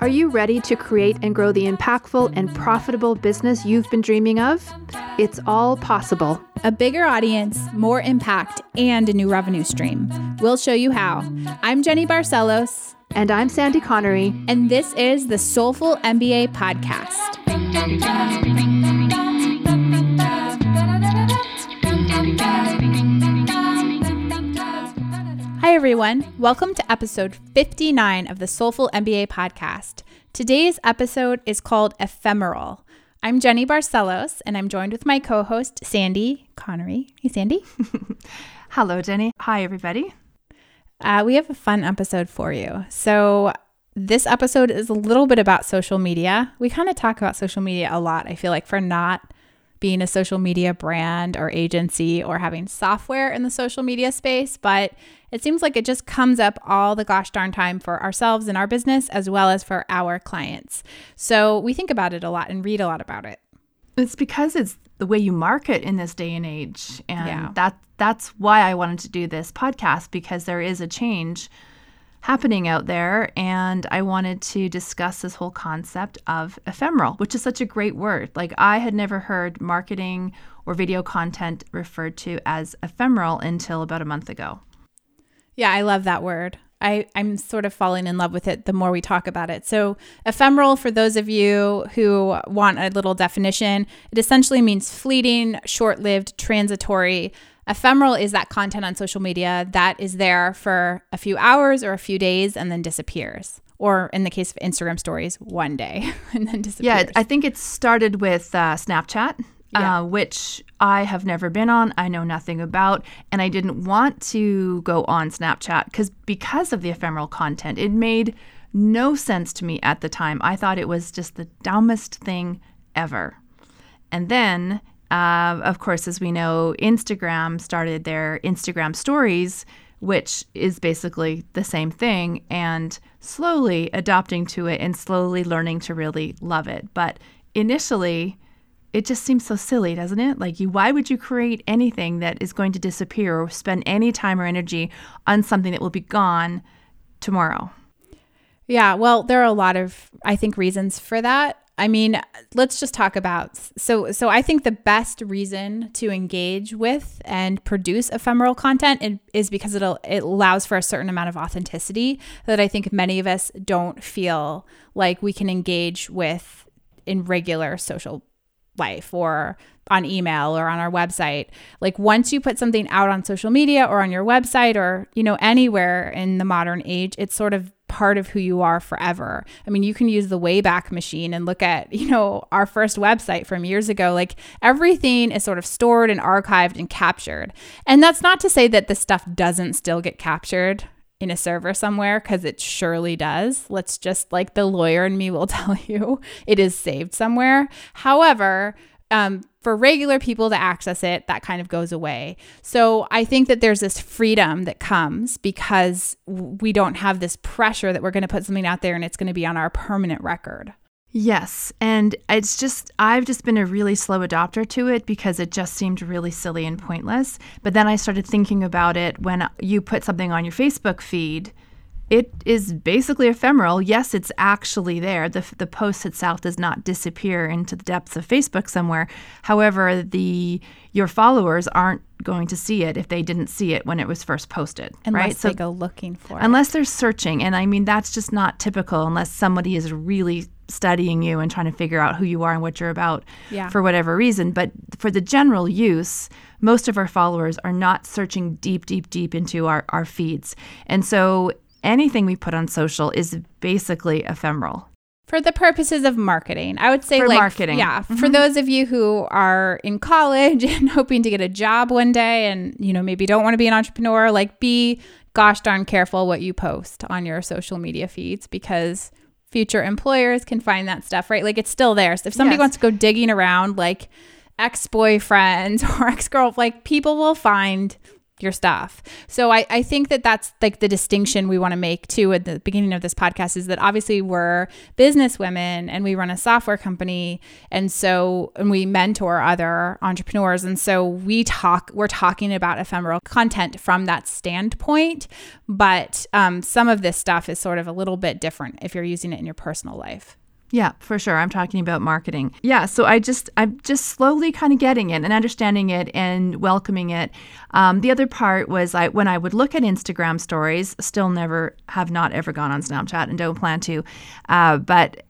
Are you ready to create and grow the impactful and profitable business you've been dreaming of? It's all possible. A bigger audience, more impact, and a new revenue stream. We'll show you how. I'm Jenny Barcelos. And I'm Sandy Connery. And this is the Soulful MBA Podcast. Hi, everyone. Welcome to episode 59 of the Soulful MBA podcast. Today's episode is called Ephemeral. I'm Jenny Barcelos, and I'm joined with my co host, Sandy Connery. Hey, Sandy. Hello, Jenny. Hi, everybody. Uh, we have a fun episode for you. So, this episode is a little bit about social media. We kind of talk about social media a lot, I feel like, for not being a social media brand or agency or having software in the social media space, but it seems like it just comes up all the gosh darn time for ourselves and our business as well as for our clients. So we think about it a lot and read a lot about it. It's because it's the way you market in this day and age. And yeah. that that's why I wanted to do this podcast because there is a change happening out there. And I wanted to discuss this whole concept of ephemeral, which is such a great word. Like, I had never heard marketing or video content referred to as ephemeral until about a month ago. Yeah, I love that word. I, I'm sort of falling in love with it the more we talk about it. So, ephemeral, for those of you who want a little definition, it essentially means fleeting, short lived, transitory, Ephemeral is that content on social media that is there for a few hours or a few days and then disappears. Or in the case of Instagram stories, one day and then disappears. Yeah, I think it started with uh, Snapchat. Yeah. Uh, which I have never been on, I know nothing about, and I didn't want to go on Snapchat because because of the ephemeral content, it made no sense to me at the time. I thought it was just the dumbest thing ever. And then uh, of course, as we know, Instagram started their Instagram stories, which is basically the same thing, and slowly adopting to it and slowly learning to really love it. But initially, it just seems so silly, doesn't it? Like you why would you create anything that is going to disappear or spend any time or energy on something that will be gone tomorrow? Yeah, well, there are a lot of I think reasons for that. I mean, let's just talk about so so I think the best reason to engage with and produce ephemeral content is because it'll it allows for a certain amount of authenticity that I think many of us don't feel like we can engage with in regular social life or on email or on our website. Like once you put something out on social media or on your website or, you know, anywhere in the modern age, it's sort of part of who you are forever. I mean, you can use the Wayback Machine and look at, you know, our first website from years ago. Like everything is sort of stored and archived and captured. And that's not to say that the stuff doesn't still get captured in a server somewhere because it surely does. Let's just like the lawyer and me will tell you it is saved somewhere. However, um, for regular people to access it, that kind of goes away. So I think that there's this freedom that comes because we don't have this pressure that we're going to put something out there and it's going to be on our permanent record. Yes. And it's just, I've just been a really slow adopter to it because it just seemed really silly and pointless. But then I started thinking about it when you put something on your Facebook feed it is basically ephemeral. Yes, it's actually there. The, the post itself does not disappear into the depths of Facebook somewhere. However, the your followers aren't going to see it if they didn't see it when it was first posted. Unless right? they so, go looking for it. Unless they're searching. And I mean, that's just not typical unless somebody is really studying you and trying to figure out who you are and what you're about yeah. for whatever reason. But for the general use, most of our followers are not searching deep, deep, deep into our, our feeds. And so anything we put on social is basically ephemeral. For the purposes of marketing, I would say for like marketing. Yeah, mm-hmm. for those of you who are in college and hoping to get a job one day and you know maybe don't want to be an entrepreneur, like be gosh darn careful what you post on your social media feeds because future employers can find that stuff, right? Like it's still there. So if somebody yes. wants to go digging around like ex-boyfriends or ex-girl like people will find your stuff. So I, I think that that's like the distinction we want to make too at the beginning of this podcast is that obviously we're business women and we run a software company. And so, and we mentor other entrepreneurs. And so we talk, we're talking about ephemeral content from that standpoint. But um, some of this stuff is sort of a little bit different if you're using it in your personal life. Yeah, for sure. I'm talking about marketing. Yeah, so I just I'm just slowly kind of getting it and understanding it and welcoming it. Um, the other part was I when I would look at Instagram stories, still never have not ever gone on Snapchat and don't plan to, uh, but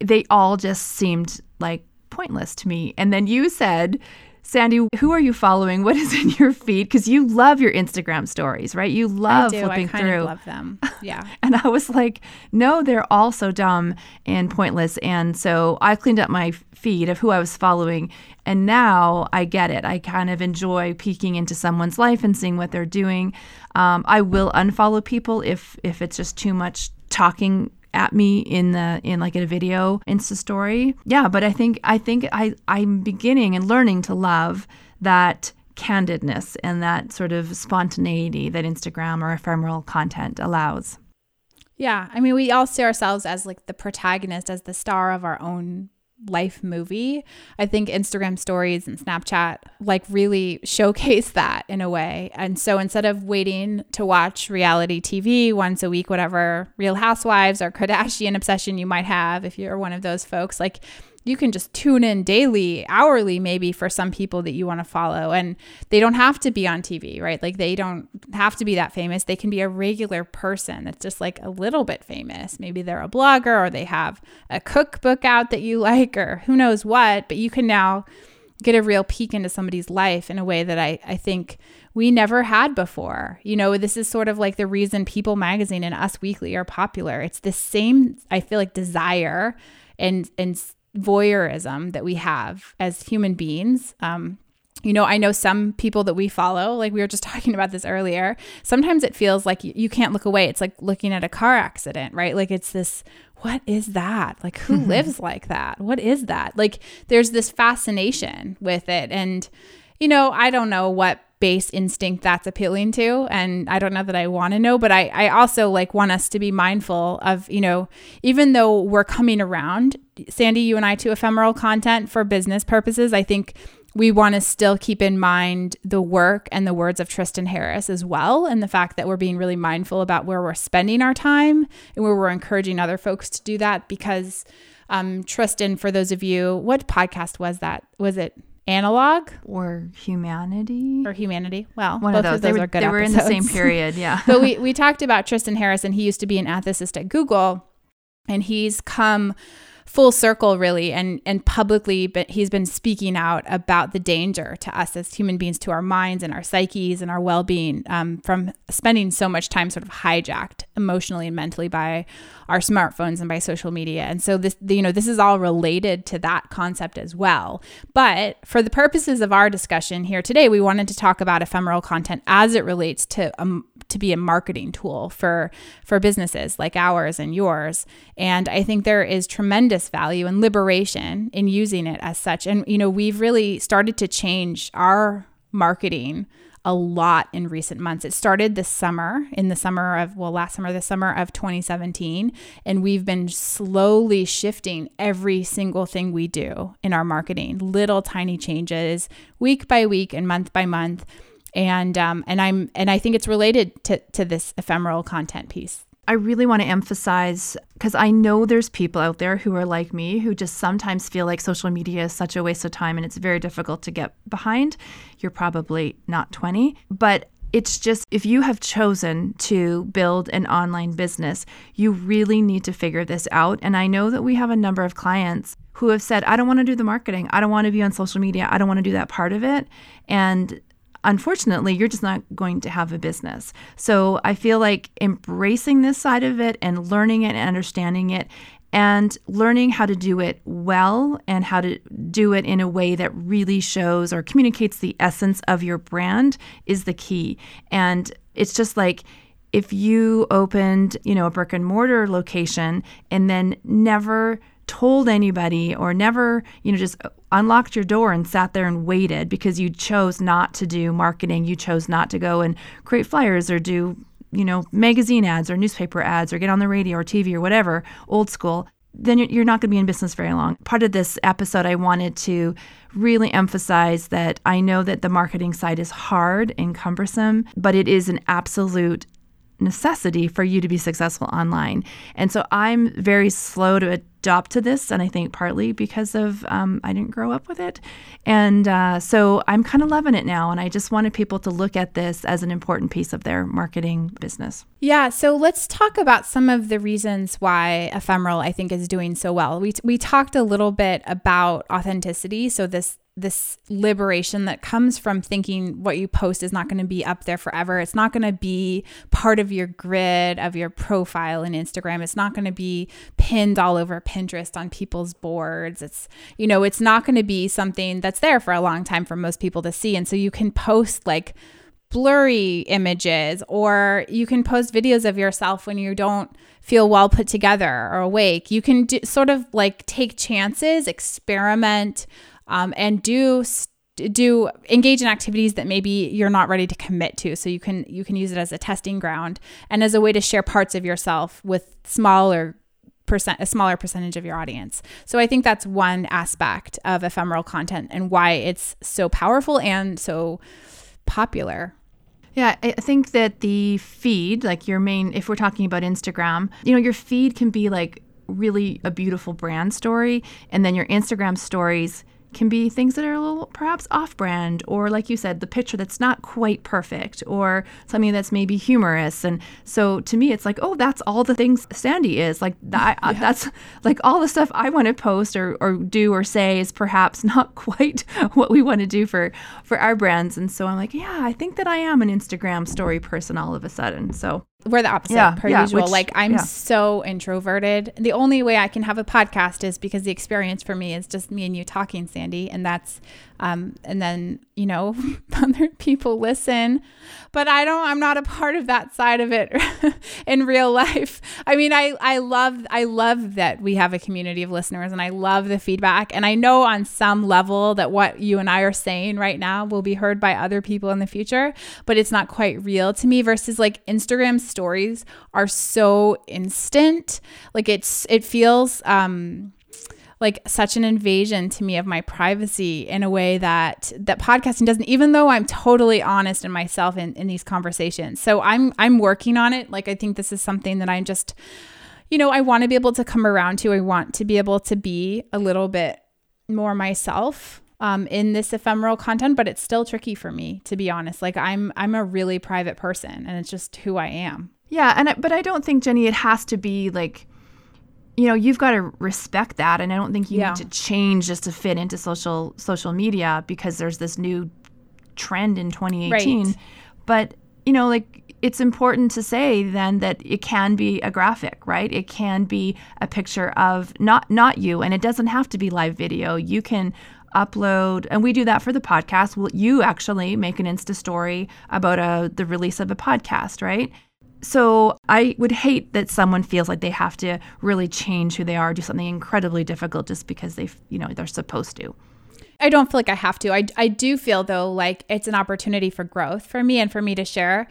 they all just seemed like pointless to me. And then you said Sandy, who are you following? What is in your feed? Because you love your Instagram stories, right? You love I do. flipping I kind through. Of love them. Yeah. and I was like, no, they're all so dumb and pointless. And so I cleaned up my feed of who I was following, and now I get it. I kind of enjoy peeking into someone's life and seeing what they're doing. Um, I will unfollow people if if it's just too much talking at me in the in like a video insta story. Yeah but i think i think i i'm beginning and learning to love that candidness and that sort of spontaneity that instagram or ephemeral content allows. Yeah i mean we all see ourselves as like the protagonist as the star of our own life movie. I think Instagram stories and Snapchat like really showcase that in a way. And so instead of waiting to watch reality TV once a week, whatever Real Housewives or Kardashian obsession you might have, if you're one of those folks, like you can just tune in daily, hourly, maybe for some people that you want to follow. And they don't have to be on TV, right? Like they don't have to be that famous. They can be a regular person that's just like a little bit famous. Maybe they're a blogger or they have a cookbook out that you like or who knows what. But you can now get a real peek into somebody's life in a way that I, I think we never had before. You know, this is sort of like the reason People Magazine and Us Weekly are popular. It's the same, I feel like, desire and and voyeurism that we have as human beings. Um, you know, I know some people that we follow, like we were just talking about this earlier. Sometimes it feels like you, you can't look away. It's like looking at a car accident, right? Like it's this, what is that? Like who lives like that? What is that? Like there's this fascination with it. And, you know, I don't know what base instinct that's appealing to and i don't know that i want to know but I, I also like want us to be mindful of you know even though we're coming around sandy you and i to ephemeral content for business purposes i think we want to still keep in mind the work and the words of Tristan Harris as well, and the fact that we're being really mindful about where we're spending our time and where we're encouraging other folks to do that. Because um, Tristan, for those of you, what podcast was that? Was it analog? Or humanity? Or humanity. Well one of those, of those. They, were, good they were in the same period yeah. But we, we talked about tristan harris and he used to be an ethicist at google and he's come full circle really and and publicly but he's been speaking out about the danger to us as human beings to our minds and our psyches and our well-being um, from spending so much time sort of hijacked emotionally and mentally by our smartphones and by social media. And so this you know this is all related to that concept as well. But for the purposes of our discussion here today we wanted to talk about ephemeral content as it relates to um, to be a marketing tool for for businesses like ours and yours. And i think there is tremendous value and liberation in using it as such. And you know we've really started to change our marketing a lot in recent months. It started this summer, in the summer of, well, last summer, the summer of 2017. And we've been slowly shifting every single thing we do in our marketing, little tiny changes, week by week and month by month and um, and I'm and I think it's related to to this ephemeral content piece. I really want to emphasize because I know there's people out there who are like me who just sometimes feel like social media is such a waste of time and it's very difficult to get behind. You're probably not 20, but it's just if you have chosen to build an online business, you really need to figure this out. And I know that we have a number of clients who have said, I don't want to do the marketing. I don't want to be on social media. I don't want to do that part of it. And unfortunately, you're just not going to have a business. So I feel like embracing this side of it and learning it and understanding it and learning how to do it well and how to do it in a way that really shows or communicates the essence of your brand is the key. And it's just like, if you opened, you know, a brick and mortar location and then never told anybody or never, you know, just unlocked your door and sat there and waited because you chose not to do marketing, you chose not to go and create flyers or do, you know, magazine ads or newspaper ads or get on the radio or TV or whatever, old school, then you're not going to be in business very long. Part of this episode, I wanted to really emphasize that I know that the marketing side is hard and cumbersome, but it is an absolute necessity for you to be successful online. And so I'm very slow to adopt to this, and I think partly because of um, I didn't grow up with it. And uh, so I'm kind of loving it now, and I just wanted people to look at this as an important piece of their marketing business. Yeah, so let's talk about some of the reasons why ephemeral I think is doing so well. We we talked a little bit about authenticity, so this this liberation that comes from thinking what you post is not going to be up there forever. It's not going to be part of your grid of your profile in Instagram. It's not going to be pinned all over Pinterest on people's boards. It's, you know, it's not going to be something that's there for a long time for most people to see. And so you can post like blurry images or you can post videos of yourself when you don't feel well put together or awake. You can do, sort of like take chances, experiment um, and do do engage in activities that maybe you're not ready to commit to so you can you can use it as a testing ground and as a way to share parts of yourself with smaller percent a smaller percentage of your audience so i think that's one aspect of ephemeral content and why it's so powerful and so popular yeah, I think that the feed, like your main, if we're talking about Instagram, you know, your feed can be like really a beautiful brand story. And then your Instagram stories can be things that are a little perhaps off brand, or like you said, the picture that's not quite perfect, or something that's maybe humorous. And so to me, it's like, oh, that's all the things Sandy is. Like, yeah. that's like all the stuff I want to post or, or do or say is perhaps not quite what we want to do for, for our brands. And so I'm like, yeah, I think that I am an Instagram story person all of a sudden. So we're the opposite yeah, per yeah, usual. Which, like I'm yeah. so introverted. The only way I can have a podcast is because the experience for me is just me and you talking, Sandy, and that's um, and then you know other people listen but i don't i'm not a part of that side of it in real life i mean i i love i love that we have a community of listeners and i love the feedback and i know on some level that what you and i are saying right now will be heard by other people in the future but it's not quite real to me versus like instagram stories are so instant like it's it feels um like such an invasion to me of my privacy in a way that that podcasting doesn't even though I'm totally honest in myself in, in these conversations. So I'm I'm working on it. Like I think this is something that I'm just you know, I want to be able to come around to. I want to be able to be a little bit more myself um, in this ephemeral content, but it's still tricky for me to be honest. Like I'm I'm a really private person and it's just who I am. Yeah, and I, but I don't think Jenny it has to be like you know you've got to respect that and i don't think you yeah. need to change just to fit into social social media because there's this new trend in 2018 right. but you know like it's important to say then that it can be a graphic right it can be a picture of not not you and it doesn't have to be live video you can upload and we do that for the podcast will you actually make an insta story about a, uh, the release of a podcast right so I would hate that someone feels like they have to really change who they are, do something incredibly difficult just because they, you know, they're supposed to. I don't feel like I have to. I, I do feel though like it's an opportunity for growth for me and for me to share,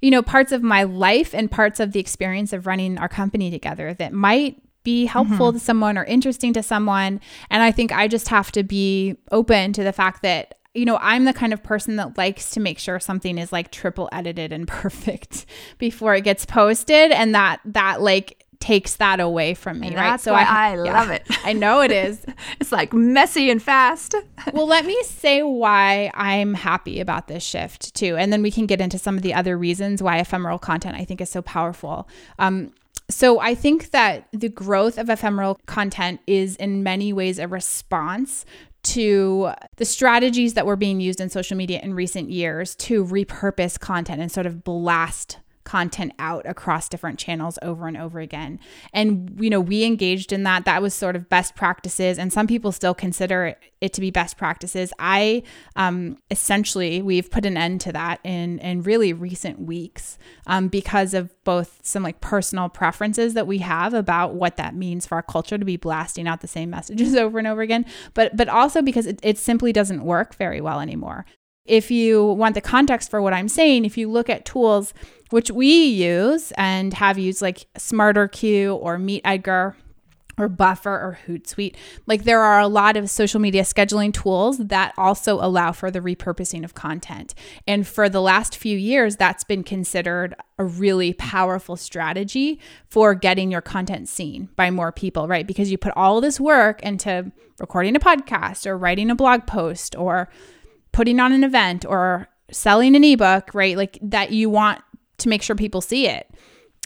you know, parts of my life and parts of the experience of running our company together that might be helpful mm-hmm. to someone or interesting to someone. And I think I just have to be open to the fact that you know, I'm the kind of person that likes to make sure something is like triple edited and perfect before it gets posted and that that like takes that away from me, and right? so I, I yeah, love it. I know it is. it's like messy and fast. well, let me say why I'm happy about this shift too, and then we can get into some of the other reasons why ephemeral content I think is so powerful. Um, so I think that the growth of ephemeral content is in many ways a response to the strategies that were being used in social media in recent years to repurpose content and sort of blast content out across different channels over and over again. And, you know, we engaged in that. That was sort of best practices. And some people still consider it to be best practices. I um, essentially, we've put an end to that in, in really recent weeks um, because of both some like personal preferences that we have about what that means for our culture to be blasting out the same messages over and over again, but, but also because it, it simply doesn't work very well anymore if you want the context for what I'm saying, if you look at tools which we use and have used like SmarterQueue or Meet Edgar or Buffer or Hootsuite. Like there are a lot of social media scheduling tools that also allow for the repurposing of content. And for the last few years, that's been considered a really powerful strategy for getting your content seen by more people, right? Because you put all this work into recording a podcast or writing a blog post or putting on an event or selling an ebook, right? Like that you want to make sure people see it.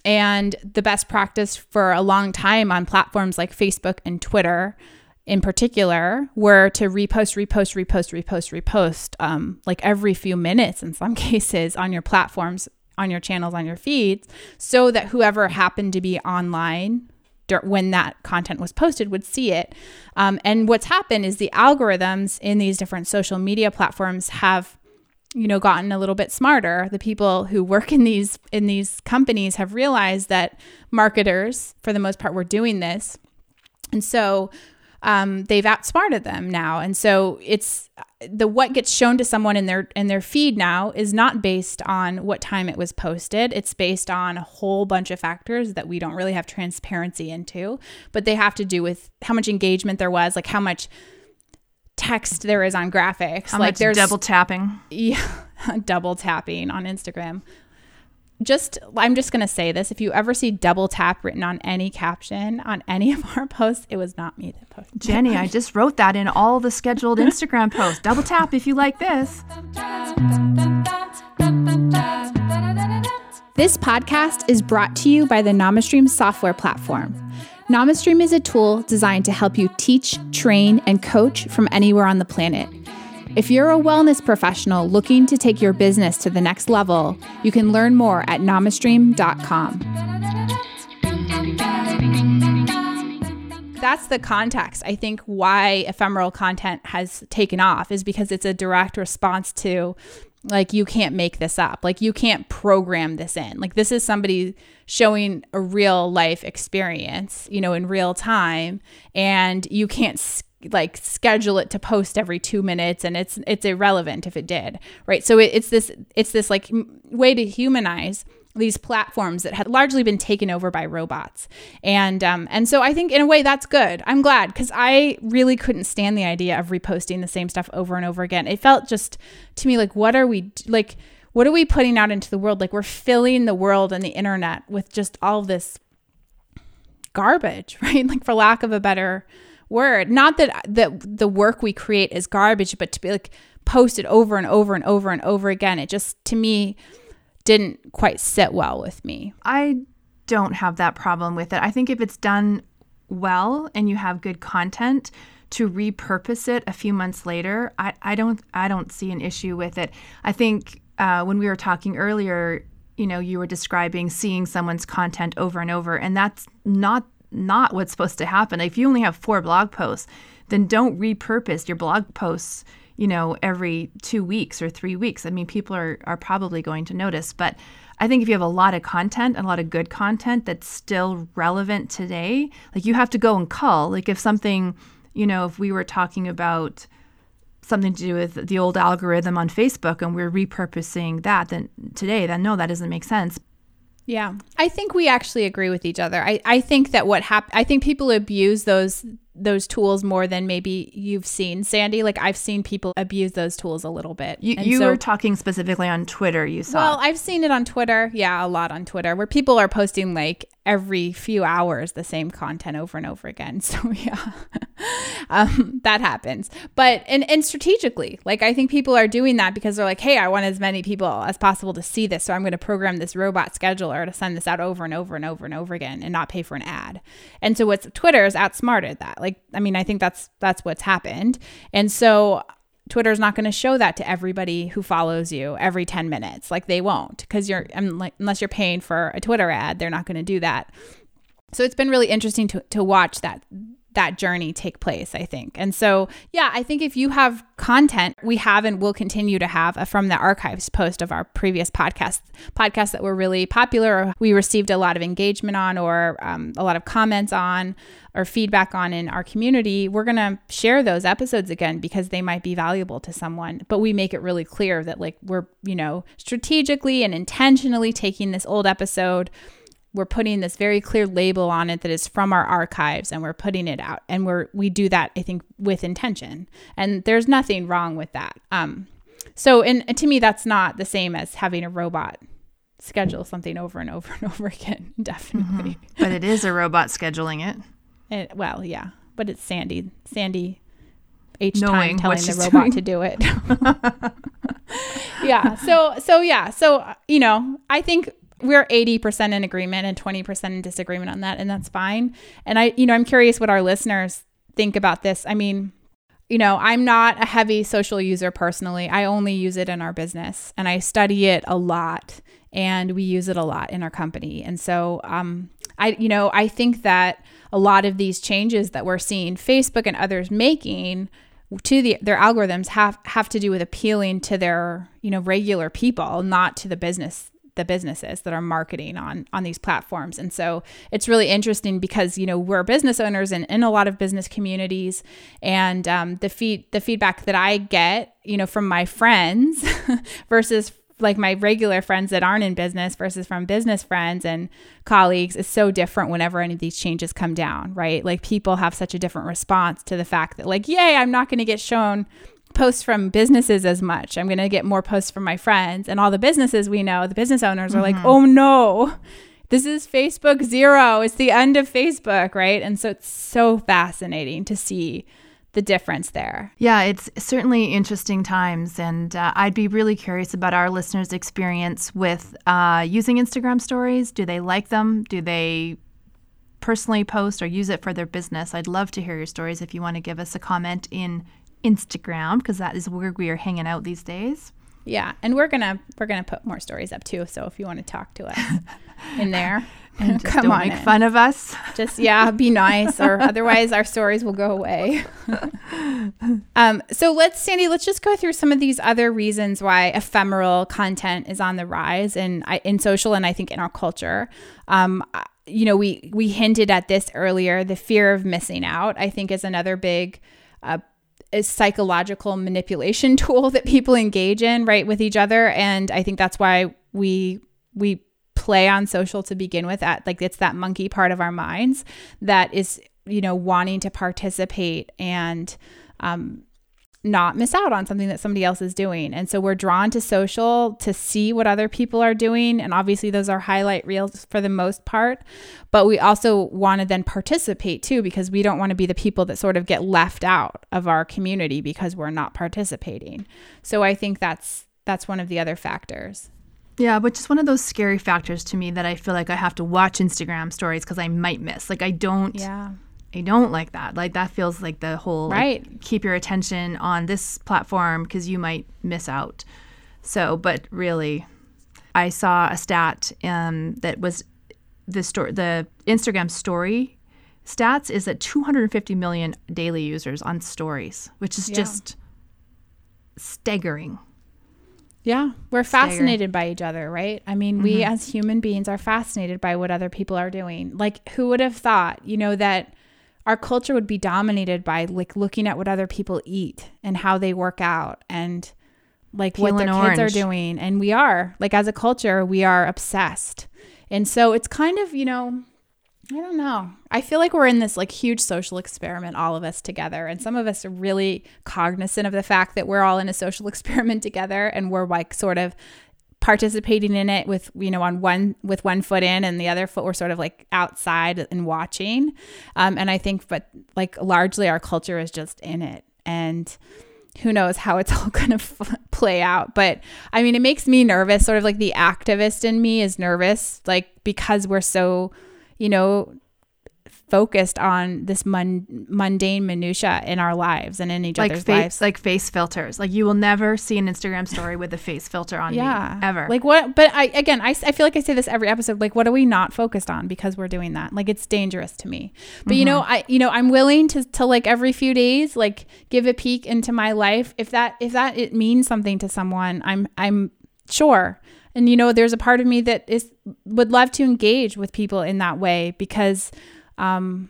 And the best practice for a long time on platforms like Facebook and Twitter in particular were to repost, repost, repost, repost, repost, um, like every few minutes in some cases on your platforms, on your channels, on your feeds, so that whoever happened to be online when that content was posted would see it. Um, and what's happened is the algorithms in these different social media platforms have you know gotten a little bit smarter the people who work in these in these companies have realized that marketers for the most part were doing this and so um, they've outsmarted them now and so it's the what gets shown to someone in their in their feed now is not based on what time it was posted it's based on a whole bunch of factors that we don't really have transparency into but they have to do with how much engagement there was like how much text there is on graphics. How like there's double tapping. Yeah, double tapping on Instagram. Just I'm just gonna say this. If you ever see double tap written on any caption on any of our posts, it was not me that posted. Jenny, I just wrote that in all the scheduled Instagram posts. Double tap if you like this. This podcast is brought to you by the NamaStream software platform. NamaStream is a tool designed to help you teach, train, and coach from anywhere on the planet. If you're a wellness professional looking to take your business to the next level, you can learn more at namastream.com. That's the context, I think, why ephemeral content has taken off is because it's a direct response to like you can't make this up. Like you can't program this in. Like this is somebody showing a real life experience you know in real time and you can't like schedule it to post every two minutes and it's it's irrelevant if it did right so it, it's this it's this like way to humanize these platforms that had largely been taken over by robots. And um, and so I think in a way that's good. I'm glad because I really couldn't stand the idea of reposting the same stuff over and over again. It felt just to me like what are we like what are we putting out into the world? Like we're filling the world and the internet with just all this garbage, right? Like for lack of a better word. Not that that the work we create is garbage, but to be like posted over and over and over and over again, it just to me didn't quite sit well with me. I don't have that problem with it. I think if it's done well and you have good content, to repurpose it a few months later, I, I don't I don't see an issue with it. I think uh, when we were talking earlier, you know, you were describing seeing someone's content over and over, and that's not not what's supposed to happen. If you only have four blog posts, then don't repurpose your blog posts you know, every two weeks or three weeks. I mean, people are, are probably going to notice. But I think if you have a lot of content and a lot of good content that's still relevant today, like you have to go and cull. Like if something, you know, if we were talking about something to do with the old algorithm on Facebook and we're repurposing that, then today, then no, that doesn't make sense. Yeah. I think we actually agree with each other. I, I think that what happened, I think people abuse those those tools more than maybe you've seen, Sandy. Like I've seen people abuse those tools a little bit. You, you so, were talking specifically on Twitter, you saw. Well, I've seen it on Twitter. Yeah, a lot on Twitter where people are posting like every few hours the same content over and over again. So yeah, um, that happens. But and and strategically, like I think people are doing that because they're like, hey, I want as many people as possible to see this, so I'm going to program this robot scheduler to send this out over and over and over and over again and not pay for an ad. And so what's Twitter is outsmarted that. Like I mean, I think that's that's what's happened. And so Twitter's not going to show that to everybody who follows you every 10 minutes. Like they won't because you're um, like, unless you're paying for a Twitter ad, they're not going to do that. So it's been really interesting to to watch that that journey take place, I think. And so, yeah, I think if you have content, we have and will continue to have a from the archives post of our previous podcast, podcasts that were really popular, or we received a lot of engagement on, or um, a lot of comments on, or feedback on in our community, we're going to share those episodes again because they might be valuable to someone. But we make it really clear that, like, we're, you know, strategically and intentionally taking this old episode we're putting this very clear label on it that is from our archives and we're putting it out. And we're we do that i think with intention. And there's nothing wrong with that. Um so and, and to me that's not the same as having a robot schedule something over and over and over again. Definitely. Mm-hmm. but it is a robot scheduling it. it well yeah. But it's sandy sandy each Knowing time telling the robot doing. to do it. Yeah. So so yeah. So you know i think we're 80% in agreement and 20% in disagreement on that and that's fine. And i you know i'm curious what our listeners think about this. I mean you know i'm not a heavy social user personally. I only use it in our business and i study it a lot and we use it a lot in our company. And so um i you know i think that a lot of these changes that we're seeing facebook and others making to the their algorithms have have to do with appealing to their you know regular people not to the business the businesses that are marketing on on these platforms and so it's really interesting because you know we're business owners and in a lot of business communities and um, the feed the feedback that i get you know from my friends versus like my regular friends that aren't in business versus from business friends and colleagues is so different whenever any of these changes come down, right? Like people have such a different response to the fact that, like, yay, I'm not going to get shown posts from businesses as much. I'm going to get more posts from my friends and all the businesses we know. The business owners are mm-hmm. like, "Oh no. This is Facebook zero. It's the end of Facebook, right?" And so it's so fascinating to see the difference there. Yeah, it's certainly interesting times. And uh, I'd be really curious about our listeners' experience with uh, using Instagram stories. Do they like them? Do they personally post or use it for their business? I'd love to hear your stories if you want to give us a comment in Instagram because that is where we are hanging out these days. Yeah, and we're gonna we're gonna put more stories up too. So if you want to talk to us in there, and come on make in. fun of us. Just yeah, be nice, or otherwise our stories will go away. um, so let's Sandy, let's just go through some of these other reasons why ephemeral content is on the rise in in social and I think in our culture. Um, you know, we we hinted at this earlier. The fear of missing out, I think, is another big uh, a psychological manipulation tool that people engage in right with each other. And i think that's why we we play on social to begin with at like it's that monkey part of our minds that is you know wanting to participate and um not miss out on something that somebody else is doing. And so we're drawn to social to see what other people are doing. And obviously, those are highlight reels for the most part. But we also want to then participate too, because we don't want to be the people that sort of get left out of our community because we're not participating. So I think that's that's one of the other factors. Yeah, which is one of those scary factors to me that I feel like I have to watch Instagram stories because I might miss. Like I don't yeah. I don't like that. Like that feels like the whole right. Like, keep your attention on this platform because you might miss out. So, but really, I saw a stat um, that was the story. The Instagram story stats is that 250 million daily users on stories, which is yeah. just staggering. Yeah, we're fascinated by each other, right? I mean, mm-hmm. we as human beings are fascinated by what other people are doing. Like, who would have thought, you know, that our culture would be dominated by like looking at what other people eat and how they work out and like Peeling what their kids are doing. And we are like as a culture we are obsessed. And so it's kind of you know i don't know. I feel like we're in this like huge social experiment all of us together. And some of us are really cognizant of the fact that we're all in a social experiment together and we're like sort of participating in it with you know on one with one foot in and the other foot we're sort of like outside and watching. Um, and i think but like largely our culture is just in it. And who knows how it's all going to f- play out. But i mean it makes me nervous. Sort of like the activist in me is nervous like because we're so you know focused on this mun- mundane minutia in our lives and in each like other's face, lives. like face filters. Like you will never see an Instagram story with a face filter on yeah, me ever. Like what? But I again, I, I feel like I say this every episode. Like, what are we not focused on because we're doing that? Like, it's dangerous to me. But you know, Mm-hmm. I you know, I'm willing to to like every few days, like give a peek into my life. If that if that it means something to someone, I'm I'm sure. And you know, there's a part of me that is would love to engage with people in that way because um,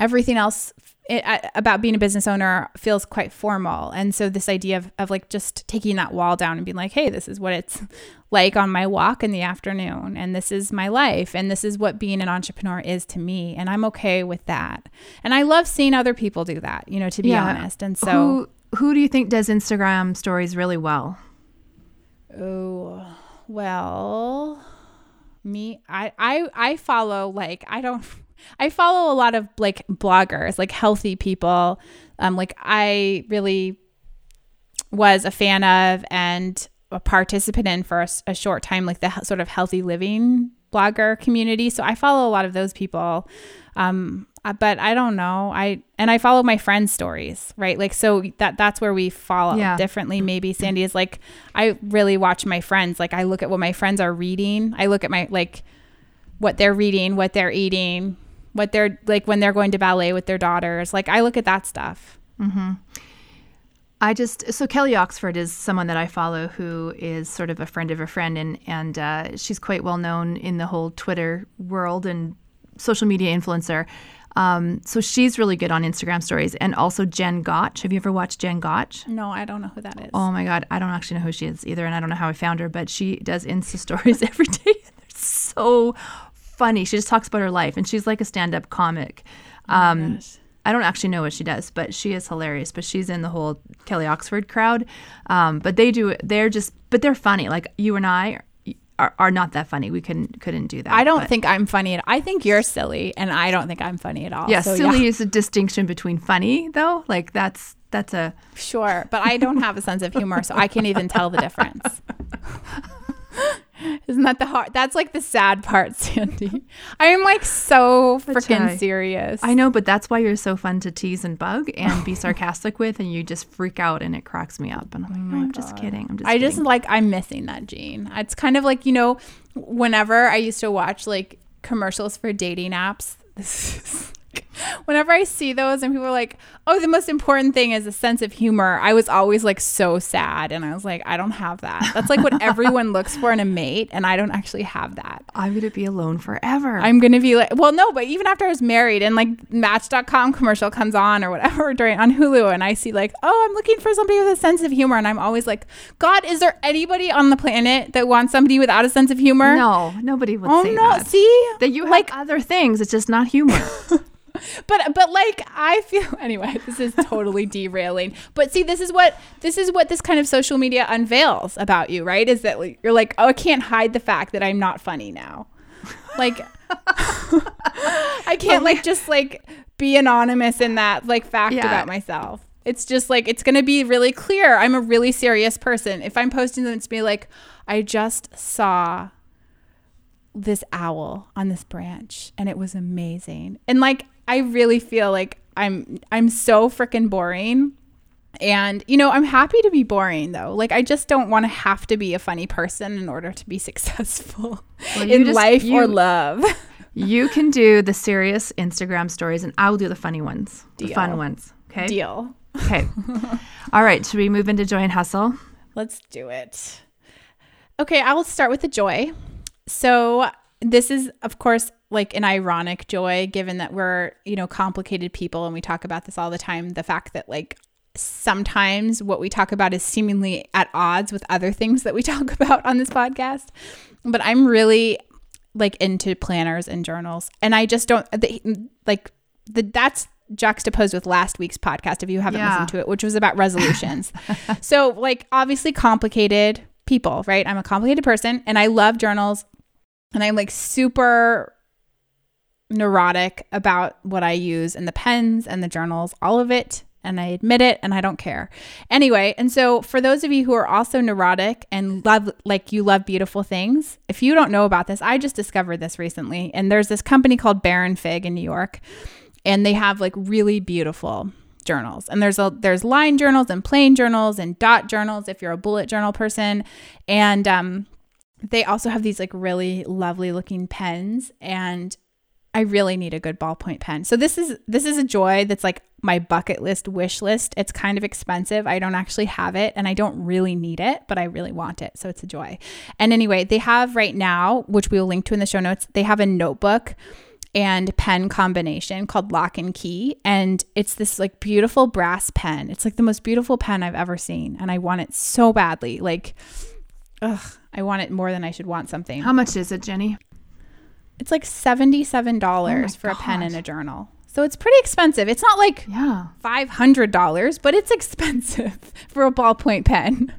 everything else it, I- about being a business owner feels quite formal. And so this idea of, of like just taking that wall down and being like, hey, this is what it's like on my walk in the afternoon. And this is my life. And this is what being an entrepreneur is to me. And I'm okay with that. And I love seeing other people do that, you know, to be Yeah. honest. And so, who who do you think does Instagram stories really well? oh, well, me, I, I, I follow like, I don't, I follow a lot of like bloggers, like healthy people. Um, like I really was a fan of and a participant in for a, a short time, like the he- sort of healthy living blogger community. So I follow a lot of those people. Um, uh, but I don't know. I and I follow my friends' stories, right? Like so that that's where we follow Yeah. differently. Maybe Sandy is like I really watch my friends. Like I look at what my friends are reading. I look at my like what they're reading, what they're eating, what they're like when they're going to ballet with their daughters. Like I look at that stuff. I just so Kelly Oxford is someone that I follow who is sort of a friend of a friend, and and uh, she's quite well known in the whole Twitter world and social media influencer. Um, so she's really good on Instagram stories, and also Jen Gotch. Have you ever watched Jen Gotch? No, I don't know who that is. Oh my God, I don't actually know who she is either, and I don't know how I found her, but she does Insta stories every day. They're so funny. She just talks about her life, and she's like a stand-up comic. Um, I don't actually know what she does, but she is hilarious. But she's in the whole Kelly Oxford crowd. Um, but they do. They're just. But they're funny. Like you and I are, are not that funny. We couldn't couldn't do that. I don't but- think I'm funny. At, I think you're silly, and I don't think I'm funny at all. Yeah, So, silly is a distinction between funny though. Like that's that's a. sure, but I don't have a sense of humor, so I can't even tell the difference. Isn't that the hard? That's like the sad part, Sandy. I am like so freaking serious. I know, but that's why you're so fun to tease and bug and be sarcastic with, and you just freak out, and it cracks me up. And I'm like, oh no, I'm just kidding. I'm just. I just like I'm missing that gene. It's kind of like you know, whenever I used to watch like commercials for dating apps. This is whenever I see those and people are like, "Oh, the most important thing is a sense of humor," I was always like so sad, and I was like, "I don't have that." That's like what everyone looks for in a mate, and I don't actually have that. I'm gonna be alone forever. I'm gonna be like, well, no, but even after I was married and like Match.com commercial comes on or whatever during on Hulu, and I see like, oh, I'm looking for somebody with a sense of humor, and I'm always like, God, is there anybody on the planet that wants somebody without a sense of humor? no, nobody would Oh no! that. See, That you have like, other things. It's just not humor. But but like I feel anyway. This is totally derailing. But see, this is what this is what this kind of social media unveils about you, right? Is that you're like, oh, I can't hide the fact that I'm not funny now. Like, I can't like just like be anonymous in that like fact Yeah. about myself. It's just like it's gonna be really clear. I'm a really serious person. If I'm posting them, it's be like, I just saw this owl on this branch and it was amazing. And like I really feel like I'm I'm so freaking boring. And you know, I'm happy to be boring though. Like I just don't want to have to be a funny person in order to be successful Well, in just- life you- or love. you can do the serious Instagram stories, and I will do the funny ones, the fun ones. Okay. Deal. Okay. All right. Should we move into joy and hustle? Let's do it. Okay, I will start with the joy. So, this is, of course, like an ironic joy, given that we're, you know, complicated people and we talk about this all the time. The fact that, like, sometimes what we talk about is seemingly at odds with other things that we talk about on this podcast. But I'm really like into planners and journals. And I just don't, the, like, the, that's juxtaposed with last week's podcast if you haven't Yeah. listened to it which was about resolutions so like obviously complicated people right i'm a complicated person and i love journals and i'm like super neurotic about what i use and the pens and the journals all of it and I admit it and I don't care. Anyway, and so for those of you who are also neurotic and love like you love beautiful things, if you don't know about this, I just discovered this recently. And there's this company called Baron Fig in New York, and they have like really beautiful journals. And there's a there's line journals and plain journals and dot journals if you're a bullet journal person. And um they also have these like really lovely looking pens and I really need a good ballpoint pen. So this is this is a joy that's like my bucket list wish list. It's kind of expensive. I don't actually have it and I don't really need it, but I really want it. So it's a joy. And anyway, they have right now, which we will link to in the show notes, they have a notebook and pen combination called Lock and Key. And it's this like beautiful brass pen. It's like the most beautiful pen I've ever seen. And I want it so badly. Like, ugh, I want it more than I should want something. How much is it, Jenny? It's like $77 oh for God. a pen and a journal. So it's pretty expensive. It's not like yeah. $500, but it's expensive for a ballpoint pen.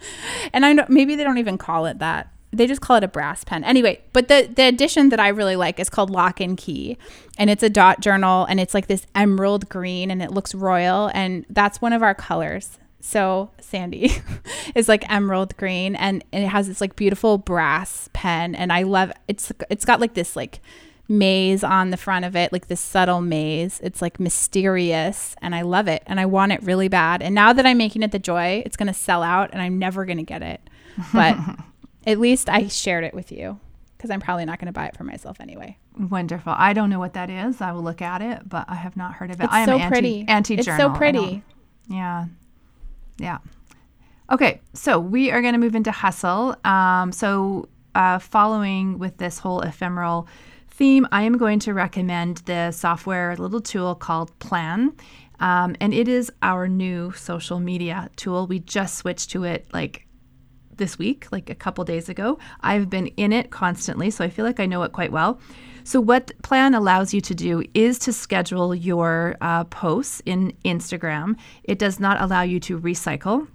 and I know maybe they don't even call it that. They just call it a brass pen. Anyway, but the the edition that I really like is called Lock and Key, and it's a dot journal and it's like this emerald green and it looks royal and that's one of our colors. So Sandy is like emerald green and, and it has this like beautiful brass pen and I love it's it's got like this like maze on the front of it, like this subtle maze. It's like mysterious and I love it and I want it really bad. And now that I'm making it the joy, it's going to sell out and I'm never going to get it. But at least I shared it with you because I'm probably not going to buy it for myself anyway. Wonderful. I don't know what that is. I will look at it, but I have not heard of it. It's I am so anti, pretty. Anti It's so pretty. Yeah. Yeah. Okay, so we are going to move into hustle. Um, so, uh, following with this whole ephemeral theme, I am going to recommend the software little tool called Plann. Um, and it is our new social media tool. We just switched to it like this week, like a couple days ago. I've been in it constantly, so I feel like I know it quite well. So, what Plann allows you to do is to schedule your uh, posts in Instagram. It does not allow you to recycle.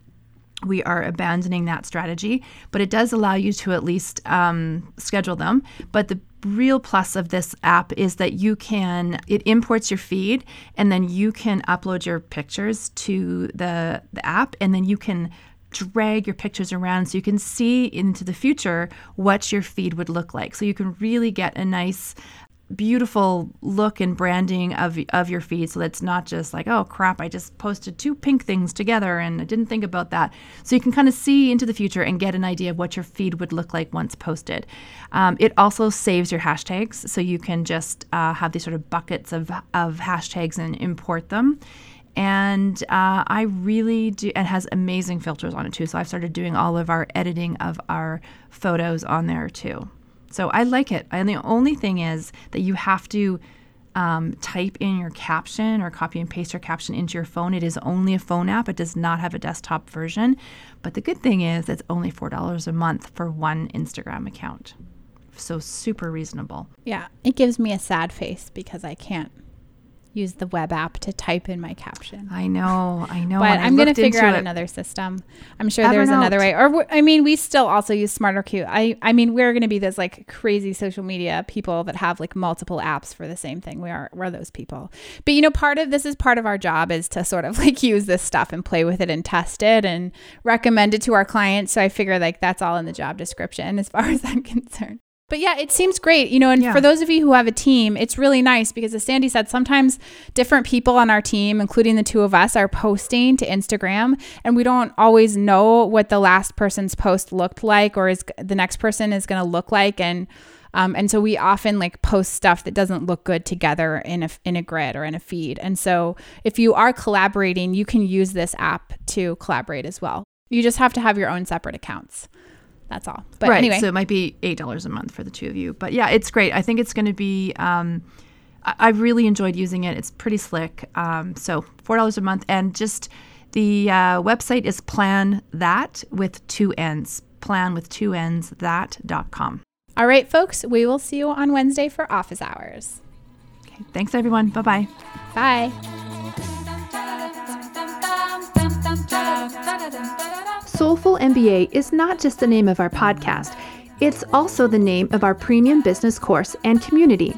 We are abandoning that strategy, but it does allow you to at least um, schedule them. But the real plus of this app is that you can it imports your feed and then you can upload your pictures to the the app and then you can drag your pictures around so you can see into the future what your feed would look like. So you can really get a nice beautiful look and branding of of your feed so that's not just like oh crap I just posted two pink things together and I didn't think about that. So you can kind of see into the future and get an idea of what your feed would look like once posted. Um, it also saves your hashtags so you can just uh, have these sort of buckets of, of hashtags and import them and uh, I really do, and has amazing filters on it too. So I've started doing all of our editing of our photos on there too. So I like it. And the only thing is that you have to um, type in your caption or copy and paste your caption into your phone. It is only a phone app, it does not have a desktop version. But the good thing is it's only $4 a month for one Instagram account. So super reasonable. Yeah, it gives me a sad face because I can't use the web app to type in my caption. I know, I know. But I'm going to figure out it. another system. I'm sure there's another way. Or I mean, we still also use SmarterQueue. I I mean, we're going to be those like crazy social media people that have like multiple apps for the same thing. We are we're those people. But you know, part of this is part of our job is to sort of like use this stuff and play with it and test it and recommend it to our clients. So I figure like that's all in the job description as far as I'm concerned. But yeah, it seems great. You know, and yeah. for those of you who have a team, it's really nice because as Sandy said, sometimes different people on our team, including the two of us, are posting to Instagram and we don't always know what the last person's post looked like or is the next person is going to look like and um, and so we often like post stuff that doesn't look good together in a in a grid or in a feed. And so if you are collaborating, you can use this app to collaborate as well. You just have to have your own separate accounts. That's all. But right. anyway, so it might be eight dollars a month for the two of you. But yeah, it's great. I think it's going to be. Um, I, have really enjoyed using it. It's pretty slick. Um, so four dollars a month, and just the uh, website is plan that with two ends. Plan with two ends that.com. All right, folks. We will see you on Wednesday for office hours. Okay. Thanks, everyone. Bye-bye. Bye. Soulful MBA is not just the name of our podcast, it's also the name of our premium business course and community.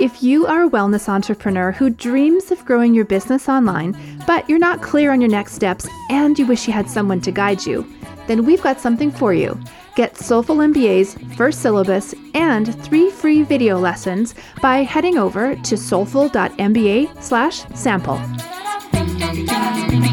If you are a wellness entrepreneur who dreams of growing your business online, but you're not clear on your next steps and you wish you had someone to guide you, then we've got something for you. Get Soulful MBA's first syllabus and three free video lessons by heading over to soulful.mba/sample.